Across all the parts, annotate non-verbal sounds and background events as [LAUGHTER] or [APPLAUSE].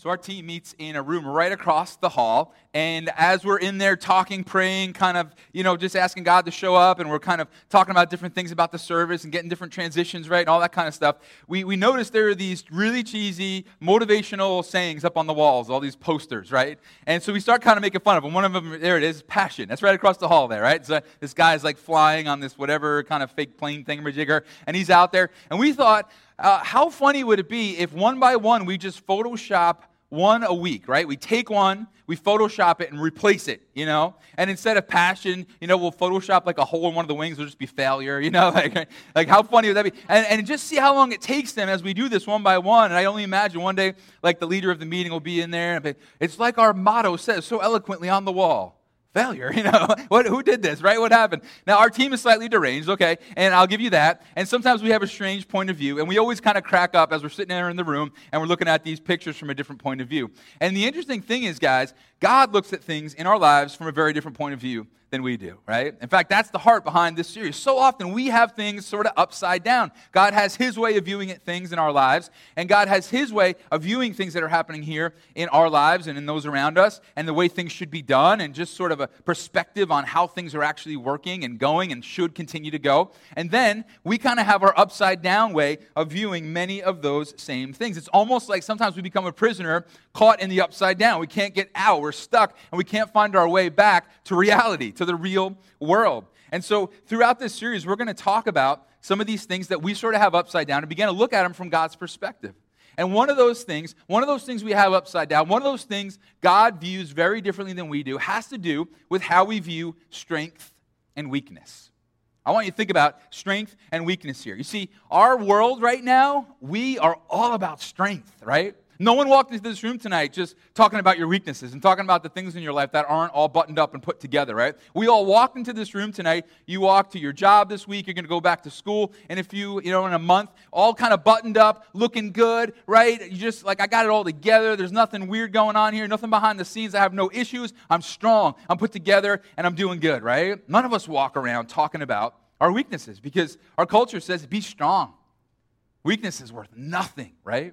So our team meets in a room right across the hall, and as we're in there talking, praying, kind of, you know, just asking God to show up, and we're kind of talking about different things about the service and getting different transitions right, and all that kind of stuff, we, we noticed there are these really cheesy motivational sayings up on the walls, all these posters, right? And so we start kind of making fun of them. One of them, there it is, passion. That's right across the hall there, right? So this guy's like flying on this whatever kind of fake plane thingamajigger, and he's out there, and we thought, uh, how funny would it be if one by one we just Photoshop one a week, right? We take one, we Photoshop it and replace it, you know? And instead of passion, you know, we'll Photoshop like a hole in one of the wings, it'll just be failure, [LAUGHS] you know? Like, like how funny would that be? And, and just see how long it takes them as we do this one by one. And I only imagine one day, like the leader of the meeting will be in there. And it's like our motto says so eloquently on the wall failure [LAUGHS] you know? What, who did this right? What happened? Now our team is slightly deranged okay? And i'll give you that. And sometimes we have a strange point of view and we always kind of crack up as we're sitting there in the room and we're looking at these pictures from a different point of view. And the interesting thing is guys god looks at things in our lives from a very different point of view than we do, right? In fact, that's the heart behind this series. So often we have things sort of upside down. God has His way of viewing it, things in our lives, and God has His way of viewing things that are happening here in our lives and in those around us, and the way things should be done, and just sort of a perspective on how things are actually working and going and should continue to go. And then we kind of have our upside down way of viewing many of those same things. It's almost like sometimes we become a prisoner caught in the upside down. We can't get out, we're stuck, and we can't find our way back to reality to the real world. And so, throughout this series, we're going to talk about some of these things that we sort of have upside down and begin to look at them from God's perspective. And one of those things, one of those things we have upside down, one of those things God views very differently than we do, has to do with how we view strength and weakness. I want you to think about strength and weakness here. You see, our world right now, we are all about strength, right? No one walked into this room tonight just talking about your weaknesses and talking about the things in your life that aren't all buttoned up and put together, right? We all walked into this room tonight. You walk to your job this week. You're going to go back to school in a few, you know, in a month, all kind of buttoned up, looking good, right? You just like, I got it all together. There's nothing weird going on here, nothing behind the scenes. I have no issues. I'm strong. I'm put together and I'm doing good, right? None of us walk around talking about our weaknesses because our culture says be strong. Weakness is worth nothing, right?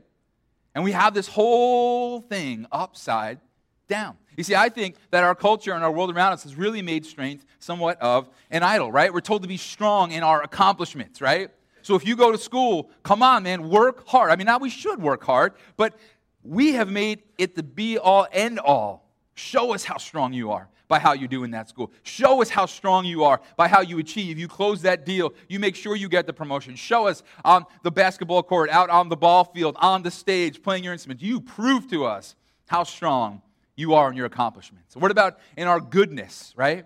And we have this whole thing upside down. You see, I think that our culture and our world around us has really made strength somewhat of an idol, right? We're told to be strong in our accomplishments, right? So if you go to school, come on, man, work hard. I mean, now we should work hard, but we have made it the be all, end all. Show us how strong you are by how you do in that school. Show us how strong you are by how you achieve. You close that deal. You make sure you get the promotion. Show us on the basketball court, out on the ball field, on the stage, playing your instrument. You prove to us how strong you are in your accomplishments. What about in our goodness, right?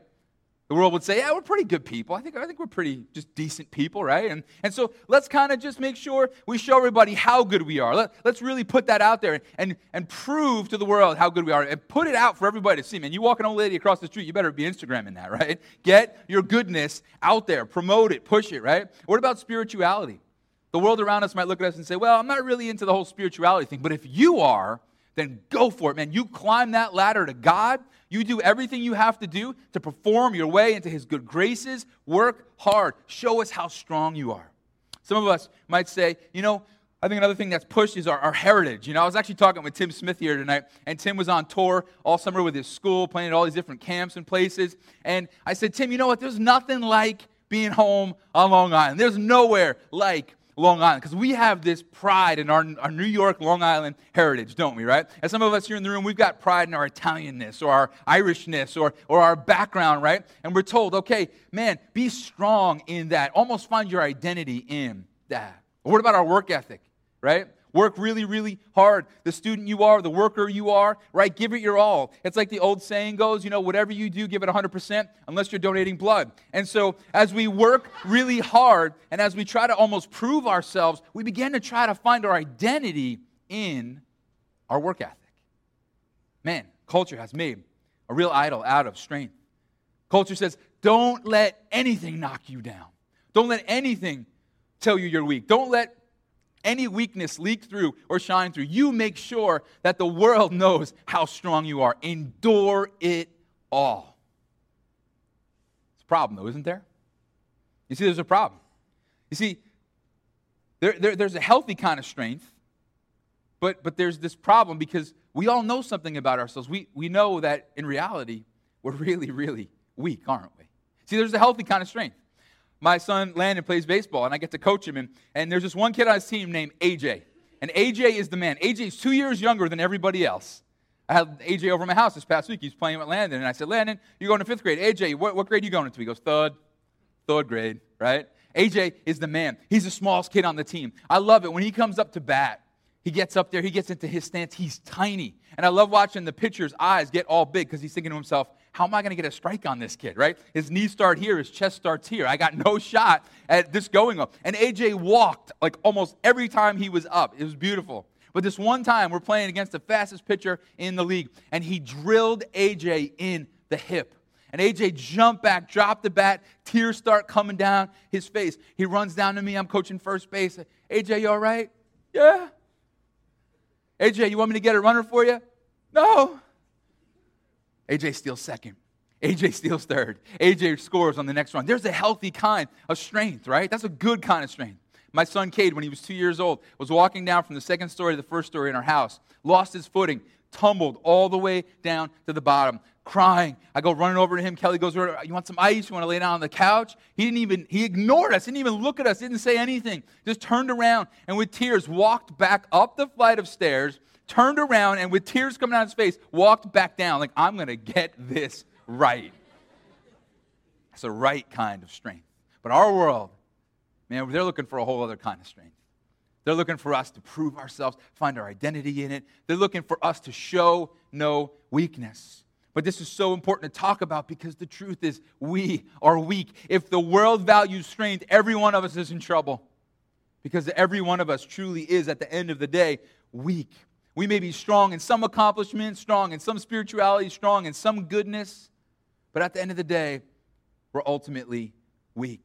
The world would say, yeah, we're pretty good people. I think, I think we're pretty just decent people, right? And, and so let's kind of just make sure we show everybody how good we are. Let, let's really put that out there and, and prove to the world how good we are and put it out for everybody to see. Man, you walk an old lady across the street, you better be Instagramming that, right? Get your goodness out there, promote it, push it, right? What about spirituality? The world around us might look at us and say, well, I'm not really into the whole spirituality thing, but if you are, then go for it, man. You climb that ladder to God. You do everything you have to do to perform your way into His good graces. Work hard. Show us how strong you are. Some of us might say, you know, I think another thing that's pushed is our, our, heritage. You know, I was actually talking with Tim Smith here tonight, and Tim was on tour all summer with his school, playing at all these different camps and places. And I said, Tim, you know what? There's nothing like being home on Long Island. There's nowhere like Long Island because we have this pride in our, our New York, Long Island heritage, don't we, right? And some of us here in the room, we've got pride in our Italianness or our Irishness or, or our background, right? And we're told, okay, man, be strong in that. Almost find your identity in that. Or what about our work ethic, right? Work really, really hard. The student you are, the worker you are, right? Give it your all. It's like the old saying goes, you know, whatever you do, give it 100% unless you're donating blood. And so as we work really hard and as we try to almost prove ourselves, we begin to try to find our identity in our work ethic. Man, culture has made a real idol out of strength. Culture says, don't let anything knock you down. Don't let anything tell you you're weak. Don't let any weakness leak through or shine through. You make sure that the world [LAUGHS] knows how strong you are. Endure it all. It's a problem, though, isn't there? You see, there's a problem. You see, there, there, there's a healthy kind of strength, But, but there's this problem because we all know something about ourselves. We, we know that in reality, we're [LAUGHS] really, really weak, aren't we? See, there's a healthy kind of strength. My son Landon plays baseball, and I get to coach him. And, and there's this one kid on his team named AJ. And AJ is the man. AJ is two years younger than everybody else. I had AJ over my house this past week. He's playing with Landon. And I said, Landon, you're going to fifth grade. AJ, what, what grade are you going into? He goes, third. Third grade, right? AJ is the man. He's the smallest kid on the team. I love it. When he comes up to bat, he gets up there, he gets into his stance. He's tiny. And I love watching the pitcher's eyes get all big because he's thinking to himself, how am I going to get a strike on this kid, right? His knees start here, his chest starts here. I got [LAUGHS] no shot at this going up. And AJ walked like almost every time he was up. It was beautiful. But this one time, we're playing against the fastest pitcher in the league, and he drilled AJ in the hip. And AJ jumped back, dropped the bat, tears start coming down his face. He runs down to me. I'm coaching first base. AJ, you all right? Yeah. AJ, you want me to get a runner for you? No. AJ steals second. AJ steals third. AJ scores on the next run. There's a healthy kind of strength, right? That's a good kind of strength. My son Cade, when he was two years old, was walking down from the second story to the first story in our house, lost his footing, tumbled all the way down to the bottom, crying. I go running over to him. Kelly goes, You want some ice? You want to lay down on the couch? He didn't even, he ignored us, didn't even look at us, didn't say anything. Just turned around and with tears walked back up the flight of stairs, turned around and with tears coming out of his face, walked back down like, I'm going to get this right. It's the right kind of strength. But our world, man, they're looking for a whole other kind of strength. They're looking for us to prove ourselves, find our identity in it. They're looking for us to show no weakness. But this is so important to talk about because the truth is we are weak. If the world values strength, every one of us is in trouble. Because every one of us truly is, at the end of the day, weak. We may be strong in some accomplishments, strong in some spirituality, strong in some goodness, but at the end of the day, we're ultimately weak.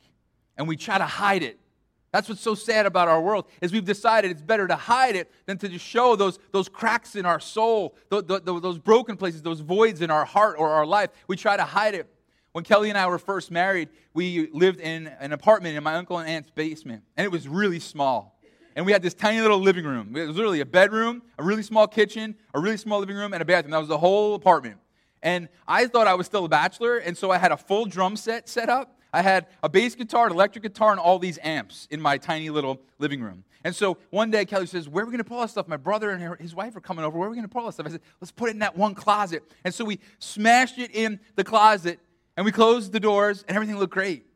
And we try to hide it that's what's so sad about our world is we've decided it's better to hide it than to just show those, those cracks in our soul, those broken places, those voids in our heart or our life. We try to hide it. When Kelly and I were first married, we lived in an apartment in my uncle and aunt's basement, and it was really small. And we had this tiny little living room. It was literally a bedroom, a really small kitchen, a really small living room, and a bathroom. That was the whole apartment. And I thought I was still a bachelor, and so I had a full drum set set up I had a bass guitar, an electric guitar, and all these amps in my tiny little living room. And so one day Kelly says, Where are we going to pull all this stuff? My brother and his wife are coming over. Where are we going to pull all this stuff? I said, Let's put it in that one closet. And so we smashed it in the closet and we closed the doors and everything looked great.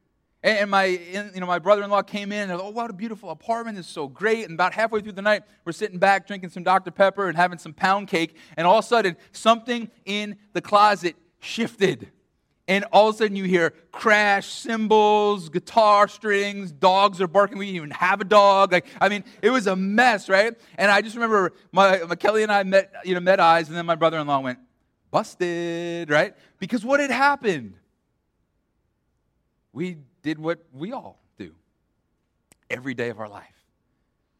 And my, you know, my brother-in-law came in and, oh, what a beautiful apartment. It's so great. And about halfway through the night, we're sitting back drinking some Dr. Pepper and having some pound cake. And all of a sudden, something in the closet shifted and all of a sudden you hear crash cymbals, guitar strings, dogs are barking. We didn't even have a dog. Like, I mean, it was a mess, right? And I just remember my, my Kelly and I met, you know, met eyes, and then my brother-in-law went, busted, right? Because what had happened? We did what we all do every day of our life.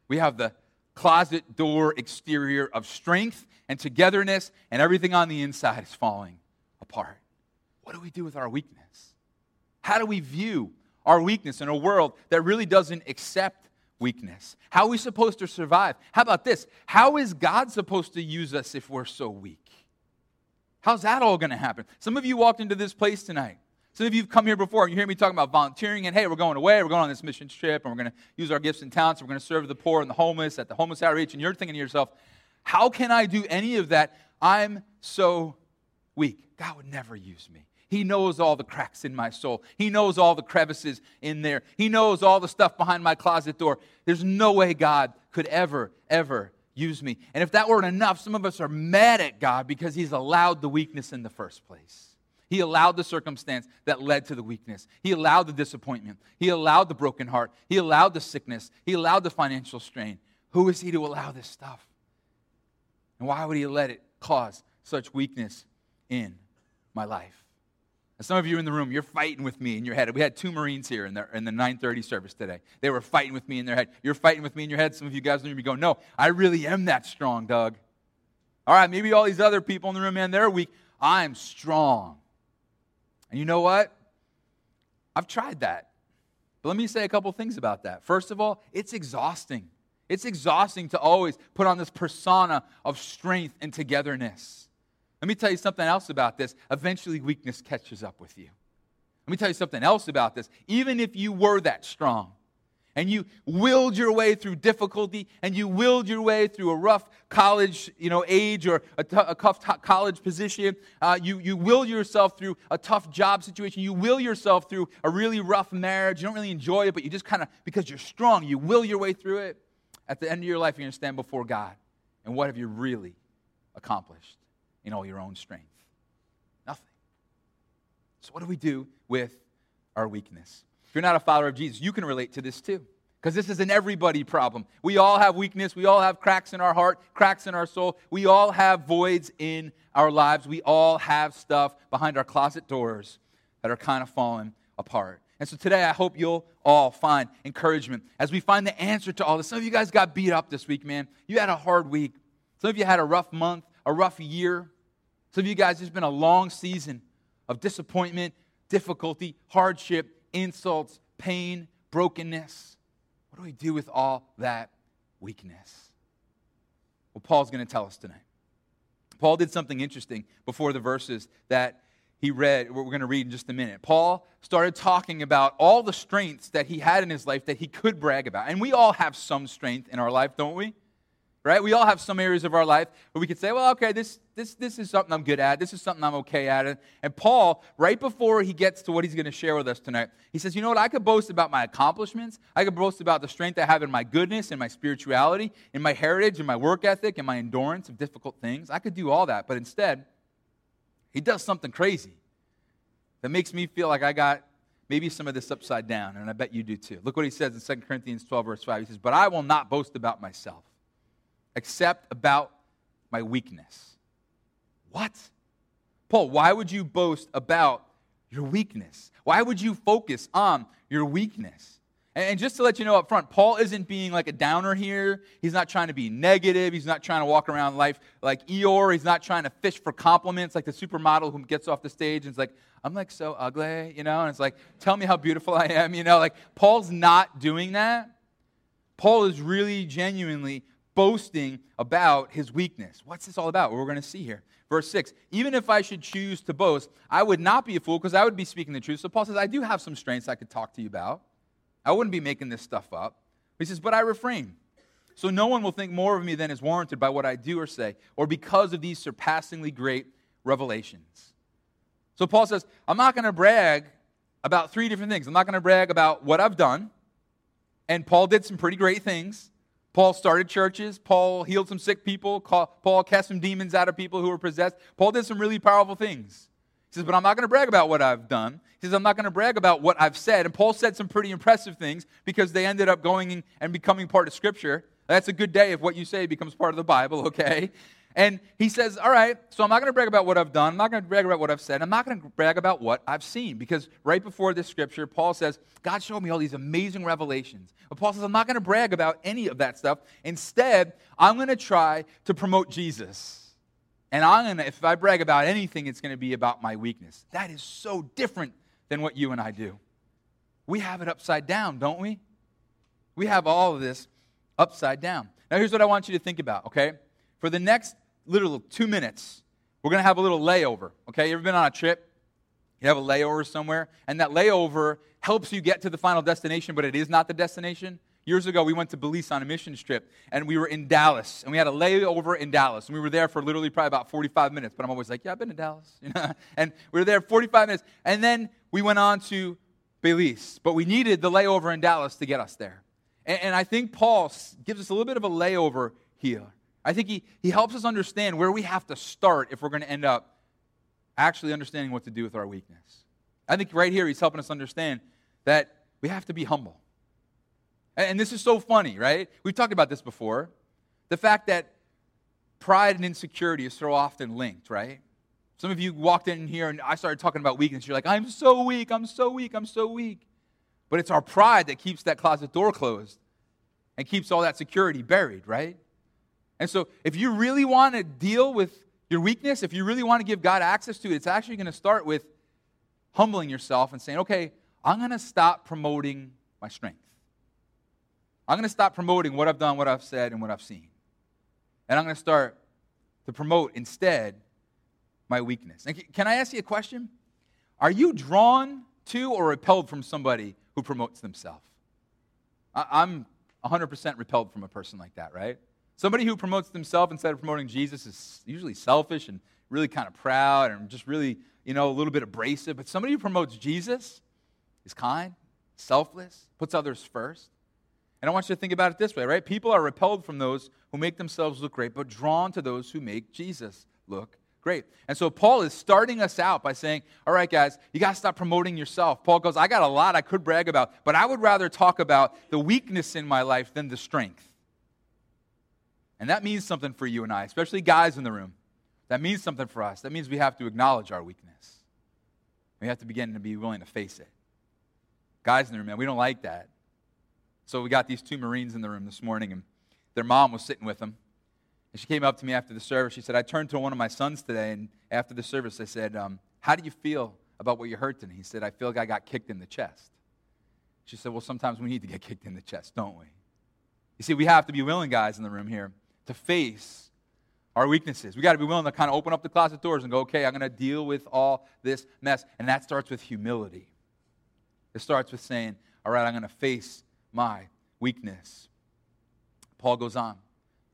We have the closet door exterior of strength and togetherness, and everything on the inside is falling apart. What do we do with our weakness? How do we view our weakness in a world that really doesn't accept weakness? How are we supposed to survive? How about this? How is God supposed to use us if we're so weak? How's that all going to happen? Some of you walked into this place tonight. Some of you have come here before and you hear me talking about volunteering and hey, we're going away, we're going on this mission trip, and we're going to use our gifts and talents, and we're going to serve the poor and the homeless at the homeless outreach. And you're thinking to yourself, how can I do any of that? I'm so weak. God would never use me. He knows all the cracks in my soul. He knows all the crevices in there. He knows all the stuff behind my closet door. There's no way God could ever, ever use me. And if that weren't enough, some of us are mad at God because He's allowed the weakness in the first place. He allowed the circumstance that led to the weakness. He allowed the disappointment. He allowed the broken heart. He allowed the sickness. He allowed the financial strain. Who is He to allow this stuff? And why would He let it cause such weakness in my life? And some of you in the room, you're fighting with me in your head. We had two Marines here in the, in the 930 service today. They were fighting with me in their head. You're fighting with me in your head. Some of you guys in the room, you go, no, I really am that strong, Doug. All right, maybe all these other people in the room, man, they're weak. I'm strong. And you know what? I've tried that. But let me say a couple things about that. First of all, it's exhausting. It's exhausting to always put on this persona of strength and togetherness. Let me tell you something else about this. Eventually, weakness catches up with you. Let me tell you something else about this. Even if you were that strong, and you willed your way through difficulty and you willed your way through a rough college you know, age or a, t- a tough t- college position. Uh, you, you will yourself through a tough job situation. You will yourself through a really rough marriage. You don't really enjoy it, but you just kind of, because you're strong, you will your way through it. At the end of your life, you're going to stand before God. And what have you really accomplished in all your own strength? Nothing. So, what do we do with our weakness? If you're not a follower of Jesus, you can relate to this too. Because this is an everybody problem. We all have weakness. We all have cracks in our heart, cracks in our soul. We all have voids in our lives. We all have stuff behind our closet doors that are kind of falling apart. And so today, I hope you'll all find encouragement as we find the answer to all this. Some of you guys got beat up this week, man. You had a hard week. Some of you had a rough month, a rough year. Some of you guys, it's been a long season of disappointment, difficulty, hardship, insults, pain, brokenness. What do we do with all that weakness? Well, Paul's going to tell us tonight. Paul did something interesting before the verses that he read, what we're going to read in just a minute. Paul started talking about all the strengths that he had in his life that he could brag about. And we all have some strength in our life, don't we? Right? We all have some areas of our life where we could say, well, okay, this, this, this is something I'm good at. This is something I'm okay at. And Paul, right before he gets to what he's going to share with us tonight, he says, you know what? I could boast about my accomplishments. I could boast about the strength I have in my goodness, in my spirituality, in my heritage, in my work ethic, in my endurance of difficult things. I could do all that. But instead, he does something crazy that makes me feel like I got maybe some of this upside down. And I bet you do too. Look what he says in 2 Corinthians 12, verse 5. He says, But I will not boast about myself except about my weakness. What? Paul, why would you boast about your weakness? Why would you focus on your weakness? And just to let you know up front, Paul isn't being like a downer here. He's not trying to be negative. He's not trying to walk around life like Eeyore. He's not trying to fish for compliments like the supermodel who gets off the stage and is like, I'm like so ugly, you know? And it's like, tell me how beautiful I am, you know? Like, Paul's not doing that. Paul is really genuinely boasting about his weakness. What's this all about? We're going to see here. Verse 6 Even if I should choose to boast, I would not be a fool because I would be speaking the truth. So Paul says, I do have some strengths I could talk to you about. I wouldn't be making this stuff up. He says, But I refrain. So no one will think more of me than is warranted by what I do or say, or because of these surpassingly great revelations. So Paul says, I'm not going to brag about three different things. I'm not going to brag about what I've done. And Paul did some pretty great things. Paul started churches. Paul healed some sick people. Paul cast some demons out of people who were possessed. Paul did some really powerful things. He says, but I'm not going to brag about what I've done. He says, I'm not going to brag about what I've said. And Paul said some pretty impressive things because they ended up going and becoming part of Scripture. That's a good day if what you say becomes part of the Bible, okay? And he says, All right, so I'm not going to brag about what I've done. I'm not going to brag about what I've said. I'm not going to brag about what I've seen. Because right before this scripture, Paul says, God showed me all these amazing revelations. But Paul says, I'm not going to brag about any of that stuff. Instead, I'm going to try to promote Jesus. And I'm going to, if I brag about anything, it's going to be about my weakness. That is so different than what you and I do. We have it upside down, don't we? We have all of this upside down. Now, here's what I want you to think about, okay? For the next literal two minutes, we're going to have a little layover. Okay, you ever been on a trip? You have a layover somewhere, and that layover helps you get to the final destination, but it is not the destination. Years ago, we went to Belize on a missions trip, and we were in Dallas, and we had a layover in Dallas, and we were there for literally probably about 45 minutes. But I'm always like, "Yeah, I've been to Dallas," you [LAUGHS] know. And we were there 45 minutes, and then we went on to Belize, but we needed the layover in Dallas to get us there. And, and I think Paul gives us a little bit of a layover here. I think he, he helps us understand where we have to start if we're going to end up actually understanding what to do with our weakness. I think right here he's helping us understand that we have to be humble. And, and this is so funny, right? We've talked about this before. The fact that pride and insecurity is so often linked, right? Some of you walked in here and I started talking about weakness. You're like, I'm so weak, I'm so weak, I'm so weak. But it's our pride that keeps that closet door closed and keeps all that security buried, right? And so, if you really want to deal with your weakness, if you really want to give God access to it, it's actually going to start with humbling yourself and saying, okay, I'm going to stop promoting my strength. I'm going to stop promoting what I've done, what I've said, and what I've seen. And I'm going to start to promote instead my weakness. And can I ask you a question? Are you drawn to or repelled from somebody who promotes themselves? I'm 100% repelled from a person like that, right? Somebody who promotes themselves instead of promoting Jesus is usually selfish and really kind of proud and just really, you know, a little bit abrasive. But somebody who promotes Jesus is kind, selfless, puts others first. And I want you to think about it this way, right? People are repelled from those who make themselves look great, but drawn to those who make Jesus look great. And so Paul is starting us out by saying, All right, guys, you got to stop promoting yourself. Paul goes, I got a lot I could brag about, but I would rather talk about the weakness in my life than the strength. And that means something for you and I, especially guys in the room. That means something for us. That means we have to acknowledge our weakness. We have to begin to be willing to face it. Guys in the room, man, we don't like that. So we got these two Marines in the room this morning, and their mom was sitting with them. And she came up to me after the service. She said, I turned to one of my sons today, and after the service, I said, um, How do you feel about what you heard today? He said, I feel like I got kicked in the chest. She said, Well, sometimes we need to get kicked in the chest, don't we? You see, we have to be willing, guys in the room here, to face our weaknesses. We got to be willing to kind of open up the closet doors and go, Okay, I'm going to deal with all this mess. And that starts with humility. It starts with saying, All right, I'm going to face my weakness. Paul goes on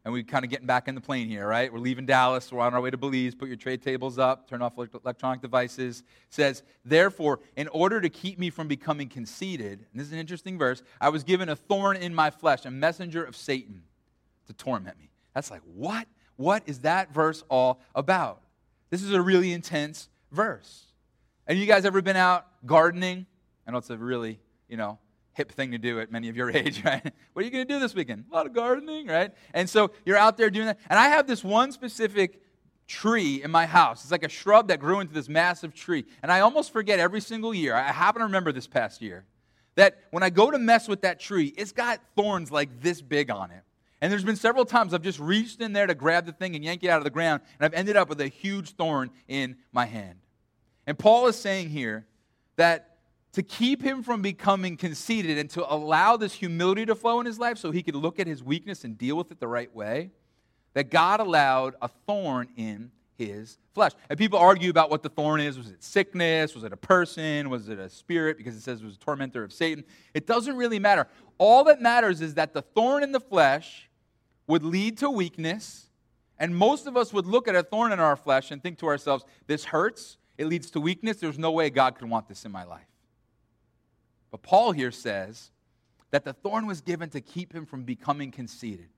and we're kind of getting back in the plane here, right? We're leaving Dallas. We're on our way to Belize. Put your trade tables up. Turn off electronic devices. says, therefore, in order to keep me from becoming conceited, and this is an interesting verse, I was given a thorn in my flesh, a messenger of Satan to torment me. That's like, what? What is that verse all about? This is a really intense verse. And you guys ever been out gardening? I know it's a really, you know, hip thing to do at many of your [LAUGHS] age, right? What are you going to do this weekend? A lot of gardening, right? And so you're out there doing that. And I have this one specific tree in my house. It's like a shrub that grew into this massive tree. And I almost forget every single year. I happen to remember this past year that when I go to mess with that tree, it's got thorns like this big on it. And there's been several times I've just reached in there to grab the thing and yank it out of the ground, and I've ended up with a huge thorn in my hand. And Paul is saying here that to keep him from becoming conceited and to allow this humility to flow in his life so he could look at his weakness and deal with it the right way, that God allowed a thorn in his flesh. And people argue about what the thorn is. Was it sickness? Was it a person? Was it a spirit? Because it says it was a tormentor of Satan. It doesn't really matter. All that matters is that the thorn in the flesh would lead to weakness. And most of us would look at a thorn in our flesh and think to ourselves, this hurts. It leads to weakness. There's no way God could want this in my life. But Paul here says that the thorn was given to keep him from becoming conceited.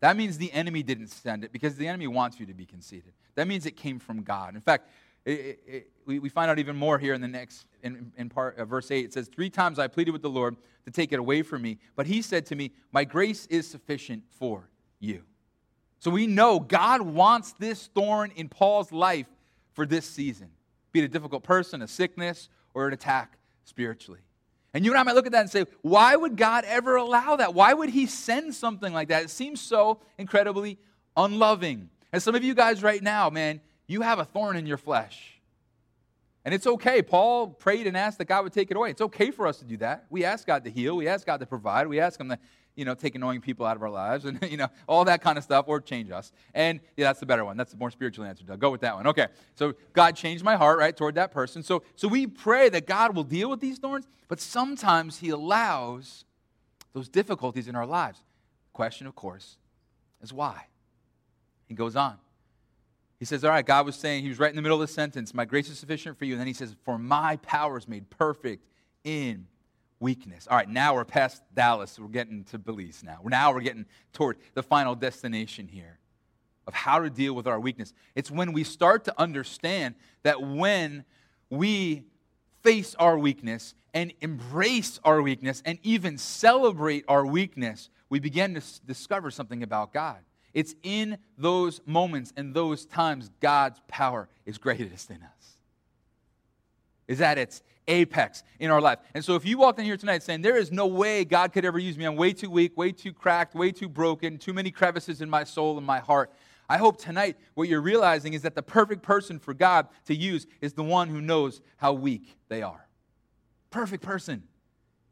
That means the enemy didn't send it because the enemy wants you to be conceited. That means it came from God. In fact, it, it, we, we find out even more here in the next, in, in part, uh, verse 8. It says, Three times I pleaded with the Lord to take it away from me, but he said to me, My grace is sufficient for you. So we know God wants this thorn in Paul's life for this season, be it a difficult person, a sickness, or an attack spiritually. And you and I might look at that and say, why would God ever allow that? Why would He send something like that? It seems so incredibly unloving. And some of you guys right now, man, you have a thorn in your flesh. And it's okay. Paul prayed and asked that God would take it away. It's okay for us to do that. We ask God to heal. We ask God to provide. We ask Him to you know, take annoying people out of our lives and, [LAUGHS] you know, all that kind of stuff, or change us. And yeah, that's the better one. That's the more spiritual answer, Doug. Go with that one. Okay. So God changed my heart, right, toward that person. So, so we pray that God will deal with these thorns, but sometimes He allows those difficulties in our lives. Question, of course, is why? He goes on. He says, All right, God was saying, He was right in the middle of the sentence, My grace is sufficient for you. And then He says, For my power is made perfect in weakness. All right, now we're past Dallas. We're getting to Belize now. Now we're getting toward the final destination here of how to deal with our weakness. It's when we start to understand that when we face our weakness and embrace our weakness and even celebrate our weakness, we begin to discover something about God. It's in those moments and those times God's power is greatest in us. Is that its apex in our life. And so if you walked in here tonight saying, There is no way God could ever use me, I'm way too weak, way too cracked, way too broken, too many crevices in my soul and my heart. I hope tonight what you're realizing is that the perfect person for God to use is the one who knows how weak they are. Perfect person.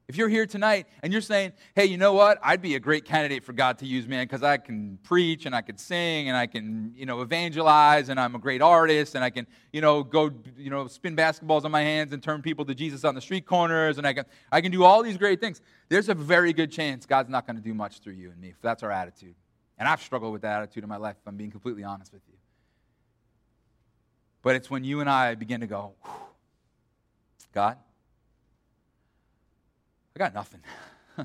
If you're here tonight and you're saying, hey, you know what? I'd be a great candidate for God to use, man, because I can preach and I can sing and I can, you know, evangelize and I'm a great artist and I can, you know, go, you know, spin basketballs on my hands and turn people to Jesus on the street corners and I can, I can do all these great things. There's a very good chance God's not going to do much through you and me if that's our attitude. And I've struggled with that attitude in my life, if I'm being completely honest with you. But it's when you and I begin to go, God, I got nothing. [LAUGHS] I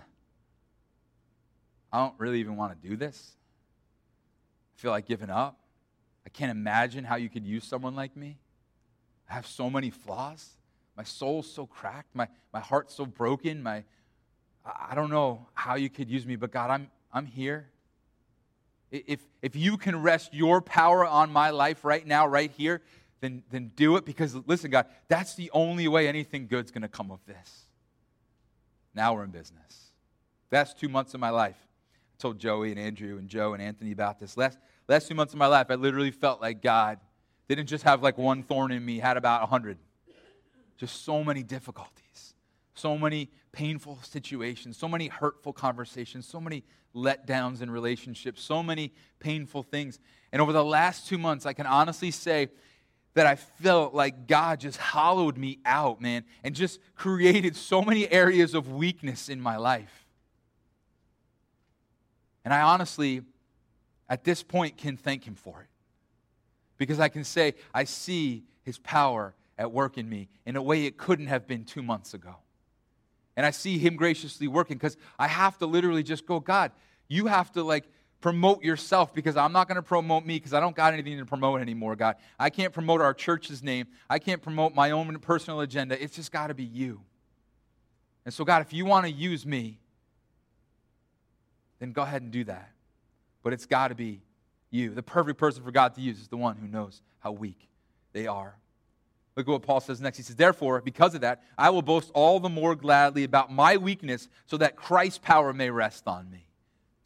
don't really even want to do this. I feel like giving up. I can't imagine how you could use someone like me. I have so many flaws. My soul's so cracked. My, my heart's so broken. My, I don't know how you could use me, but God, I'm, I'm here. If, if you can rest your power on my life right now, right here, then, then do it because, listen, God, that's the only way anything good's going to come of this. Now we're in business. Last two months of my life, I told Joey and Andrew and Joe and Anthony about this. Last, last two months of my life, I literally felt like God didn't just have like one thorn in me, had about a hundred. Just so many difficulties, so many painful situations, so many hurtful conversations, so many letdowns in relationships, so many painful things. And over the last two months, I can honestly say that I felt like God just hollowed me out, man, and just created so many areas of weakness in my life. And I honestly, at this point, can thank Him for it. Because I can say, I see His power at work in me in a way it couldn't have been two months ago. And I see Him graciously working because I have to literally just go, God, you have to like promote yourself because I'm not going to promote me because I don't got anything to promote anymore, God. I can't promote our church's name. I can't promote my own personal agenda. It's just got to be you. And so, God, if you want to use me, then go ahead and do that. But it's got to be you. The perfect person for God to use is the one who knows how weak they are. Look at what Paul says next. He says, Therefore, because of that, I will boast all the more gladly about my weakness so that Christ's power may rest on me.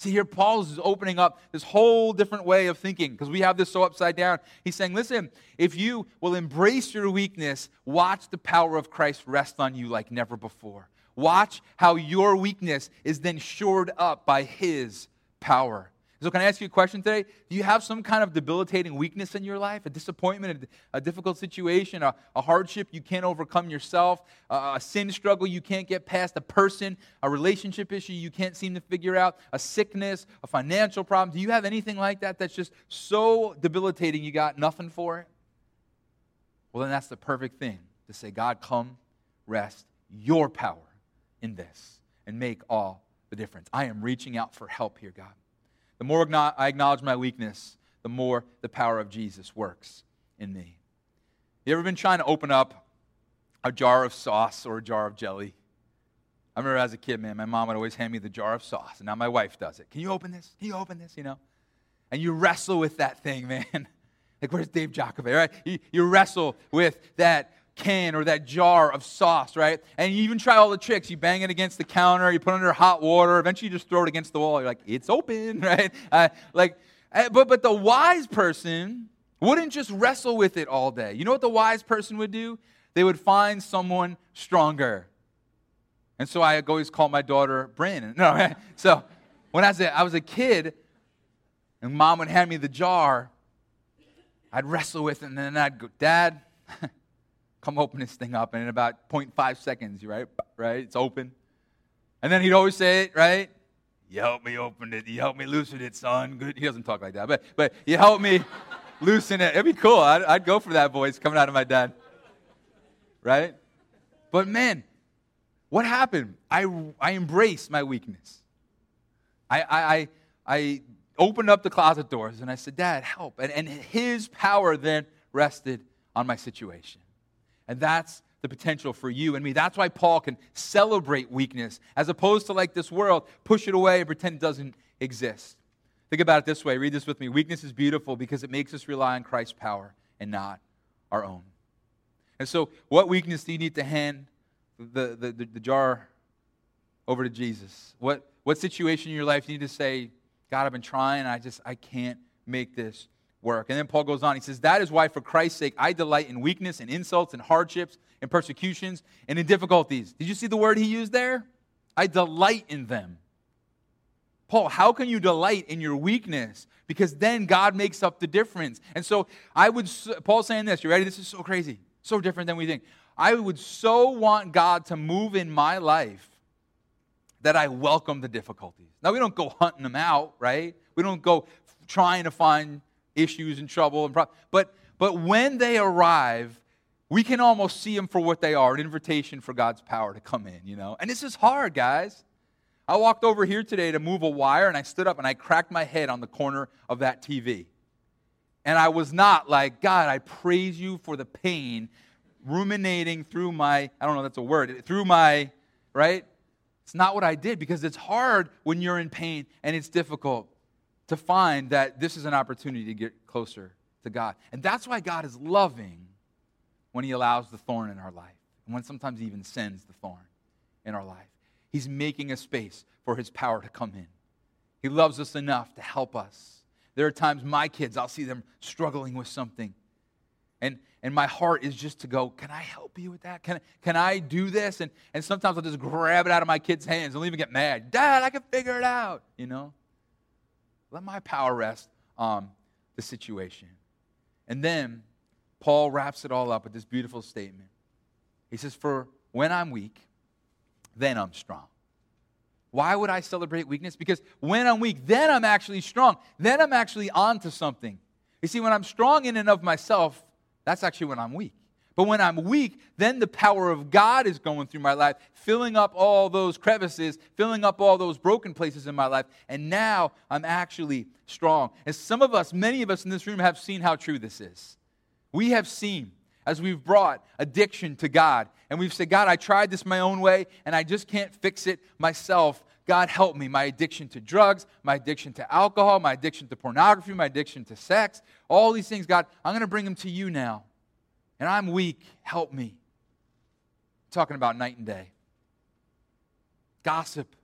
See, here Paul is opening up this whole different way of thinking because we have this so upside down. He's saying, listen, if you will embrace your weakness, watch the power of Christ rest on you like never before. Watch how your weakness is then shored up by his power. So, can I ask you a question today? Do you have some kind of debilitating weakness in your life? A disappointment, a, a difficult situation, a, a, hardship you can't overcome yourself, a, a sin struggle you can't get past, a person, a relationship issue you can't seem to figure out, a sickness, a financial problem? Do you have anything like that that's just so debilitating you got nothing for it? Well, then that's the perfect thing to say, God, come, rest your power in this and make all the difference. I am reaching out for help here, God. The more I acknowledge my weakness, the more the power of Jesus works in me. You ever been trying to open up a jar of sauce or a jar of jelly? I remember as a kid, man, my mom would always hand me the jar of sauce, and now my wife does it. Can you open this? Can you open this? You know? And you wrestle with that thing, [LAUGHS] man. like, where's Dave Jacobay, right? You, you wrestle with that can or that jar of sauce, right? And you even try all the tricks. You bang it against the counter, you put it under hot water, eventually you just throw it against the wall. You're like, it's open, [LAUGHS] right? Uh, like, uh, but, but the wise person wouldn't just wrestle with it all day. You know what the wise person would do? They would find someone stronger. And so I always call my daughter Brandon. [LAUGHS] No? So when I was, a, I was a kid and mom would hand me the jar, I'd wrestle with it and then I'd go, Dad, [LAUGHS] come open this thing up. And in about 0.5 seconds, right? Right? It's open. And then he'd always say it, right? You help me open it. You help me loosen it, son. Good. He doesn't talk like that, but, but you help me [LAUGHS] loosen it. It'd be cool. I'd, I'd go for that voice coming out of my dad. Right? But man, what happened? I, I embraced my weakness. I, I, I, I opened up the closet doors and I said, Dad, help. And, and his power then rested on my situation. And that's the potential for you and me. That's why Paul can celebrate weakness as opposed to like this world, push it away and pretend it doesn't exist. Think about it this way. Read this with me. Weakness is beautiful because it makes us rely on Christ's power and not our own. And so, what weakness do you need to hand the, the, the, the jar over to Jesus? What, what situation in your life do you need to say, God, I've been trying, I just, I can't make this work. And then Paul goes on. He says, That is why, for Christ's sake, I delight in weakness and insults and hardships and persecutions and in difficulties. Did you see the word he used there? I delight in them. Paul, how can you delight in your weakness? Because then God makes up the difference. And so I would, Paul's saying this, you ready? This is so crazy, so different than we think. I would so want God to move in my life that I welcome the difficulties. Now, we don't go hunting them out, right? We don't go trying to find issues and trouble and problems. But, but when they arrive, we can almost see them for what they are an invitation for God's power to come in, you know? And this is hard, guys. I walked over here today to move a wire and I stood up and I cracked my head on the corner of that TV. And I was not like, God, I praise you for the pain ruminating through my, I don't know that's a word, through my, right? It's not what I did because it's hard when you're in pain and it's difficult to find that this is an opportunity to get closer to God. And that's why God is loving when He allows the thorn in our life, and when sometimes He even sends the thorn in our life. He's making a space for His power to come in. He loves us enough to help us. There are times my kids, I'll see them struggling with something. And, and my heart is just to go, Can I help you with that? Can, can I do this? And, and sometimes I'll just grab it out of my kids' hands. They'll even get mad. Dad, I can figure it out. You know? Let my power rest on the situation. And then Paul wraps it all up with this beautiful statement. He says, For when I'm weak, then I'm strong. Why would I celebrate weakness? Because when I'm weak, then I'm actually strong. Then I'm actually on to something. You see, when I'm strong in and of myself, that's actually when I'm weak. But when I'm weak, then the power of God is going through my life, filling up all those crevices, filling up all those broken places in my life. And now I'm actually strong. And some of us, many of us in this room, have seen how true this is. We have seen as we've brought addiction to God and we've said, God, I tried this my own way and I just can't fix it myself. God, help me. My addiction to drugs, my addiction to alcohol, my addiction to pornography, my addiction to sex, all these things, God, I'm going to bring them to you now and I'm weak. Help me. I'm talking about night and day. Gossip.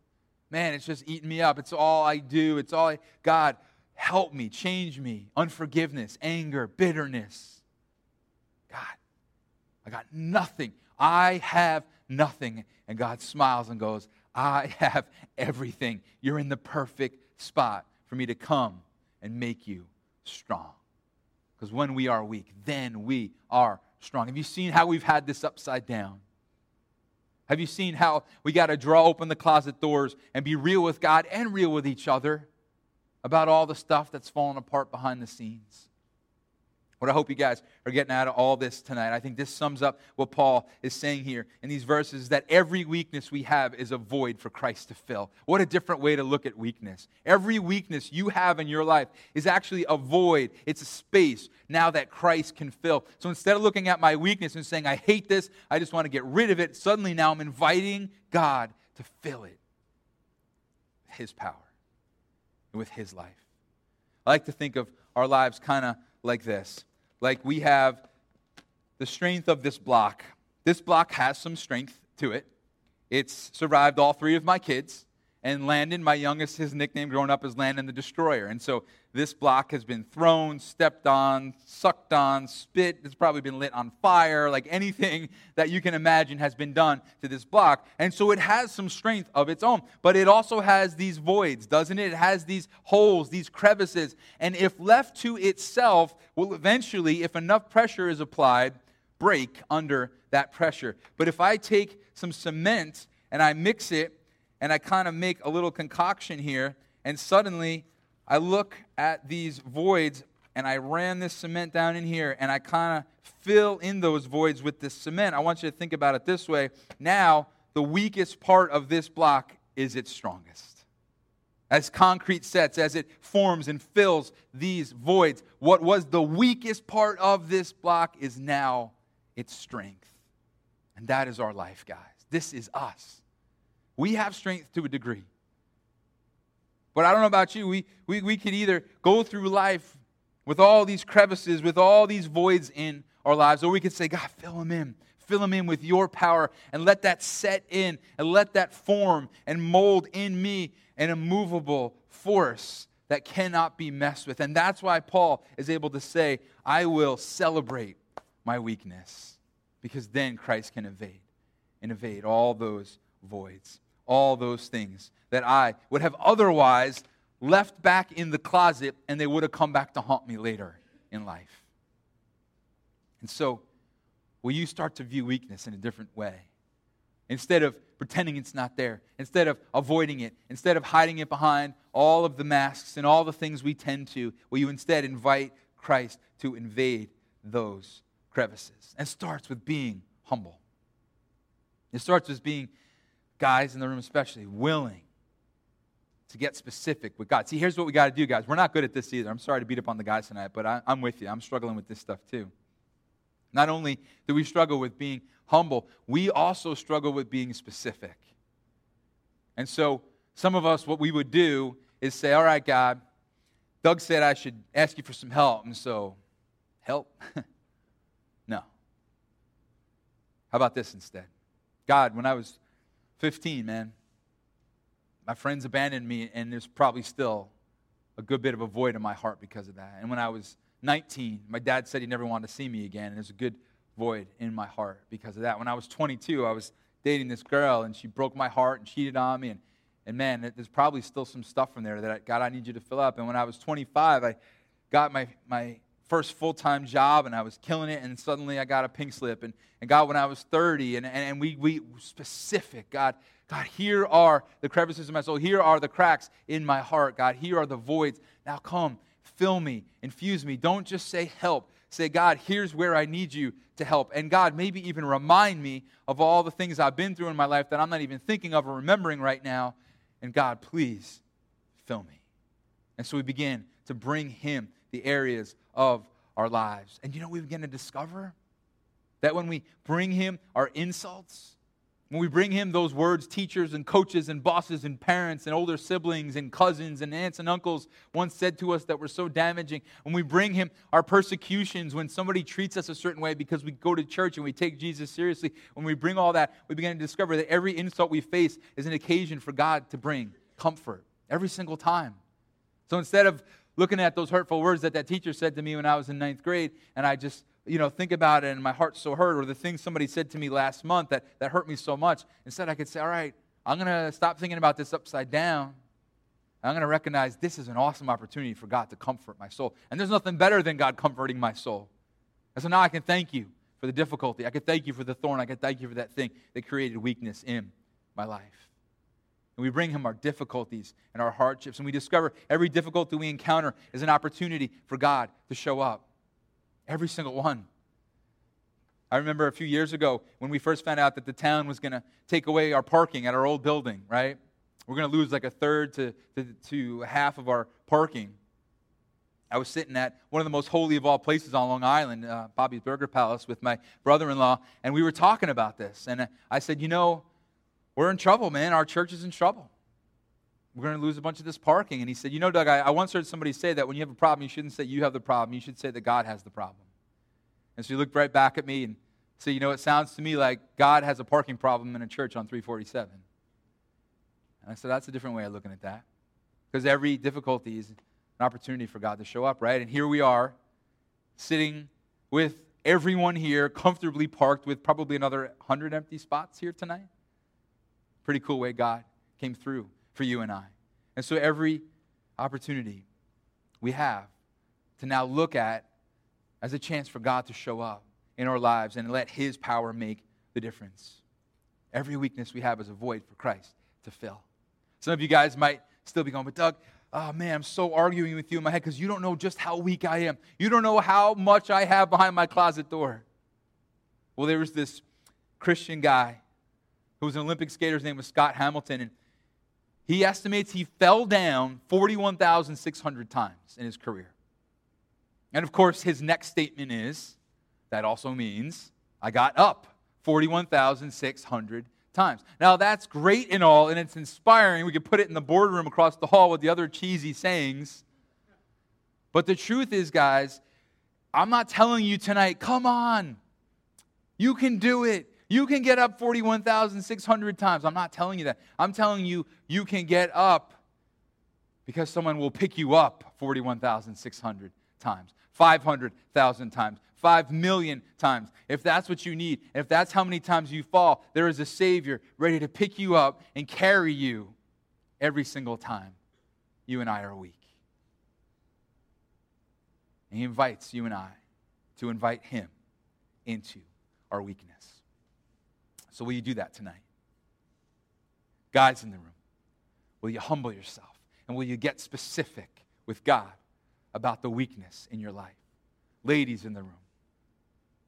Man, it's just eating me up. It's all I do. It's all I, God, help me, change me. Unforgiveness, anger, bitterness. God, I got nothing. I have nothing. And God smiles and goes, I have everything. You're in the perfect spot for me to come and make you strong. Because when we are weak, then we are strong. Have you seen how we've had this upside down? Have you seen how we got to draw open the closet doors and be real with God and real with each other about all the stuff that's fallen apart behind the scenes? What I hope you guys are getting out of all this tonight, I think this sums up what Paul is saying here in these verses that every weakness we have is a void for Christ to fill. What a different way to look at weakness. Every weakness you have in your life is actually a void, it's a space now that Christ can fill. So instead of looking at my weakness and saying, I hate this, I just want to get rid of it, suddenly now I'm inviting God to fill it with His power and with His life. I like to think of our lives kind of like this like we have the strength of this block. This block has some strength to it. It's survived all three of my kids. And Landon, my youngest, his nickname growing up is Landon the Destroyer. And so this block has been thrown, stepped on, sucked on, spit. It's probably been lit on fire. Like anything [LAUGHS] that you can imagine has been done to this block. And so it has some strength of its own. But it also has these voids, doesn't it? It has these holes, these crevices. And if left to itself, will eventually, if enough pressure is applied, break under that pressure. But if I take some cement and I mix it and I kind of make a little concoction here, and suddenly I look at these voids and I ran this cement down in here and I kind of fill in those voids with this cement. I want you to think about it this way. Now, the weakest part of this block is its strongest. As concrete sets, as it forms and fills these voids, what was the weakest part of this block is now its strength. And that is our life, guys. This is us. We have strength to a degree. But I don't know about you. We, we, we could either go through life with all these crevices, with all these voids in our lives, or we could say, God, fill them in. Fill them in with your power and let that set in and let that form and mold in me an immovable force that cannot be messed with. And that's why Paul is able to say, I will celebrate my weakness because then Christ can evade and evade all those voids all those things that I would have otherwise left back in the closet and they would have come back to haunt me later in life. And so, will you start to view weakness in a different way? Instead of pretending it's not there, instead of avoiding it, instead of hiding it behind all of the masks and all the things we tend to, will you instead invite Christ to invade those crevices? And starts with being humble. It starts with being, guys in the room especially, willing to get specific with God. See, here's what we got to do, guys. We're not good at this either. I'm sorry to beat up on the guys tonight, but I, am with you. I'm struggling with this stuff too. Not only do we struggle with being humble, we also struggle with being specific. And so, some of us, what we would do is say, All right, God, Doug said I should ask you for some help. And so, help? [LAUGHS] no. How about this instead? God, when I was 15, man, my friends abandoned me, and there's probably still a good bit of a void in my heart because of that. And when I was 19, my dad said he never wanted to see me again, and there's a good void in my heart because of that. When I was 22, I was dating this girl, and she broke my heart and cheated on me. And, and man, there's probably still some stuff from there that, God, I need you to fill up. And when I was 25, I got my, my first full time job, and I was killing it, and suddenly I got a pink slip. And, and God, when I was 30, and, and, and we, we specific, God, God, here are the crevices of my soul. Here are the cracks in my heart. God, here are the voids. Now come, fill me, infuse me. Don't just say help. Say, God, here's where I need you to help. And God, maybe even remind me of all the things I've been through in my life that I'm not even thinking of or remembering right now. And God, please fill me. And so we begin to bring Him the areas of our lives. And you know we begin to discover? That when we bring Him our insults, when we bring him those words, teachers and coaches and bosses and parents and older siblings and cousins and aunts and uncles once said to us that were so damaging, when we bring him our persecutions, when somebody treats us a certain way because we go to church and we take Jesus seriously, when we bring all that, we begin to discover that every insult we face is an occasion for God to bring comfort every single time. So instead of looking at those hurtful words that that teacher said to me when I was in ninth grade, and I just you know, think about it and my heart's so hurt, or the things somebody said to me last month that, that hurt me so much. Instead, I could say, all right, I'm going to stop thinking about this upside down. I'm going to recognize this is an awesome opportunity for God to comfort my soul. And there's nothing better than God comforting my soul. And so now I can thank you for the difficulty. I can thank you for the thorn. I can thank you for that thing that created weakness in my life. And we bring him our difficulties and our hardships. And we discover every difficulty we encounter is an opportunity for God to show up. Every single one. I remember a few years ago when we first found out that the town was going to take away our parking at our old building, right? We're going to lose like a third to, to, to half of our parking. I was sitting at one of the most holy of all places on Long Island, uh, Bobby's Burger Palace, with my brother in law, and we were talking about this. And I said, You know, we're in trouble, man. Our church is in trouble. We're going to lose a bunch of this parking. And he said, You know, Doug, I, I once heard somebody say that when you have a problem, you shouldn't say you have the problem. You should say that God has the problem. And so he looked right back at me and said, You know, it sounds to me like God has a parking problem in a church on 347. And I said, That's a different way of looking at that. Because every difficulty is an opportunity for God to show up, right? And here we are, sitting with everyone here, comfortably parked with probably another 100 empty spots here tonight. Pretty cool way God came through for you and I. And so every opportunity we have to now look at as a chance for God to show up in our lives and let His power make the difference. Every weakness we have is a void for Christ to fill. Some of you guys might still be going, but Doug, oh man, I'm so arguing with you in my head because you don't know just how weak I am. You don't know how much I have behind my closet door. Well, there was this Christian guy who was an Olympic skater. His name was Scott Hamilton. And he estimates he fell down 41,600 times in his career. And of course, his next statement is that also means I got up 41,600 times. Now, that's great and all, and it's inspiring. We could put it in the boardroom across the hall with the other cheesy sayings. But the truth is, guys, I'm not telling you tonight, come on, you can do it. You can get up 41,600 times. I'm not telling you that. I'm telling you, you can get up because someone will pick you up 41,600 times. 500,000 times, 5 million times. If that's what you need, if that's how many times you fall, there is a Savior ready to pick you up and carry you every single time you and I are weak. And He invites you and I to invite Him into our weakness. So, will you do that tonight? Guys in the room, will you humble yourself? And will you get specific with God about the weakness in your life? Ladies in the room,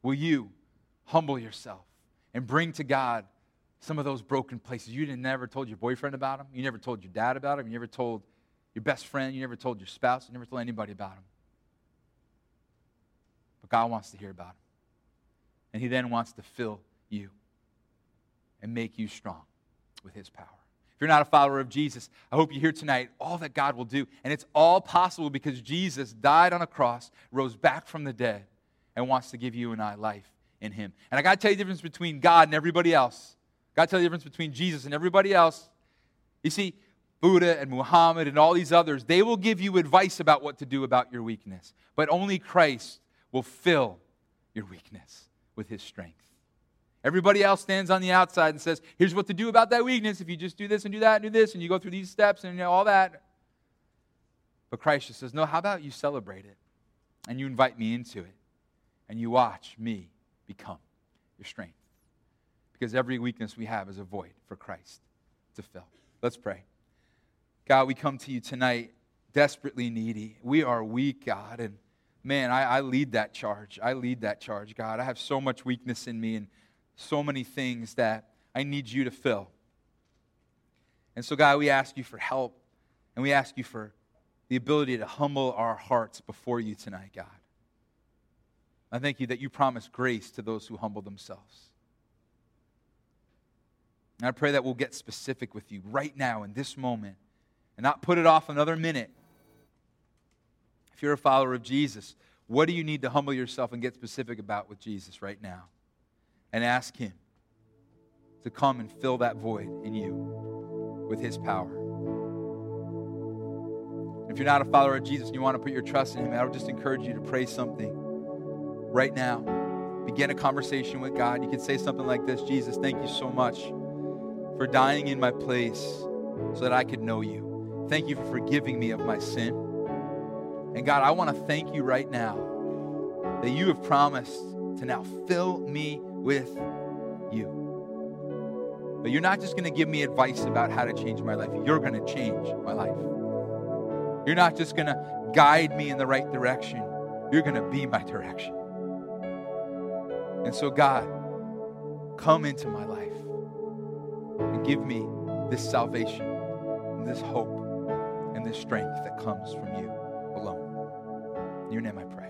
will you humble yourself and bring to God some of those broken places? You never told your boyfriend about them. You never told your dad about them. You never told your best friend. You never told your spouse. You never told anybody about them. But God wants to hear about them. And He then wants to fill you and make you strong with His power. If you're not a follower of Jesus, I hope you hear tonight all that God will do. And it's all possible because Jesus died on a cross, rose back from the dead, and wants to give you and I life in Him. And I got to tell you the difference between God and everybody else. Got to tell you the difference between Jesus and everybody else. You see, Buddha and Muhammad and all these others, they will give you advice about what to do about your weakness. But only Christ will fill your weakness with his strength. Everybody else stands on the outside and says, here's what to do about that weakness. If you just do this and do that and do this and you go through these steps and you know, all that. But Christ just says, no, how about you celebrate it and you invite me into it and you watch me become your strength. Because every weakness we have is a void for Christ to fill. Let's pray. God, we come to you tonight desperately needy. We are weak, God, and man, I, I, lead that charge. I lead that charge, God. I have so much weakness in me and so many things that I need you to fill. And so, God, we ask you for help and we ask you for the ability to humble our hearts before you tonight, God. I thank you that you promise grace to those who humble themselves. And I pray that we'll get specific with you right now in this moment and not put it off another minute if you're a follower of Jesus, what do you need to humble yourself and get specific about with Jesus right now? And ask Him to come and fill that void in you with His power. If you're not a follower of Jesus and you want to put your trust in Him, I would just encourage you to pray something right now. Begin a conversation with God. You can say something like this Jesus, thank you so much for dying in my place so that I could know you. Thank you for forgiving me of my sin. And God, I want to thank you right now that you have promised to now fill me with you. But you're not just going to give me advice about how to change my life, you're going to change my life. You're not just going to guide me in the right direction, you're going to be my direction. And so, God, come into my life and give me this salvation, and this hope, and this strength that comes from you. Alone. In your name I pray.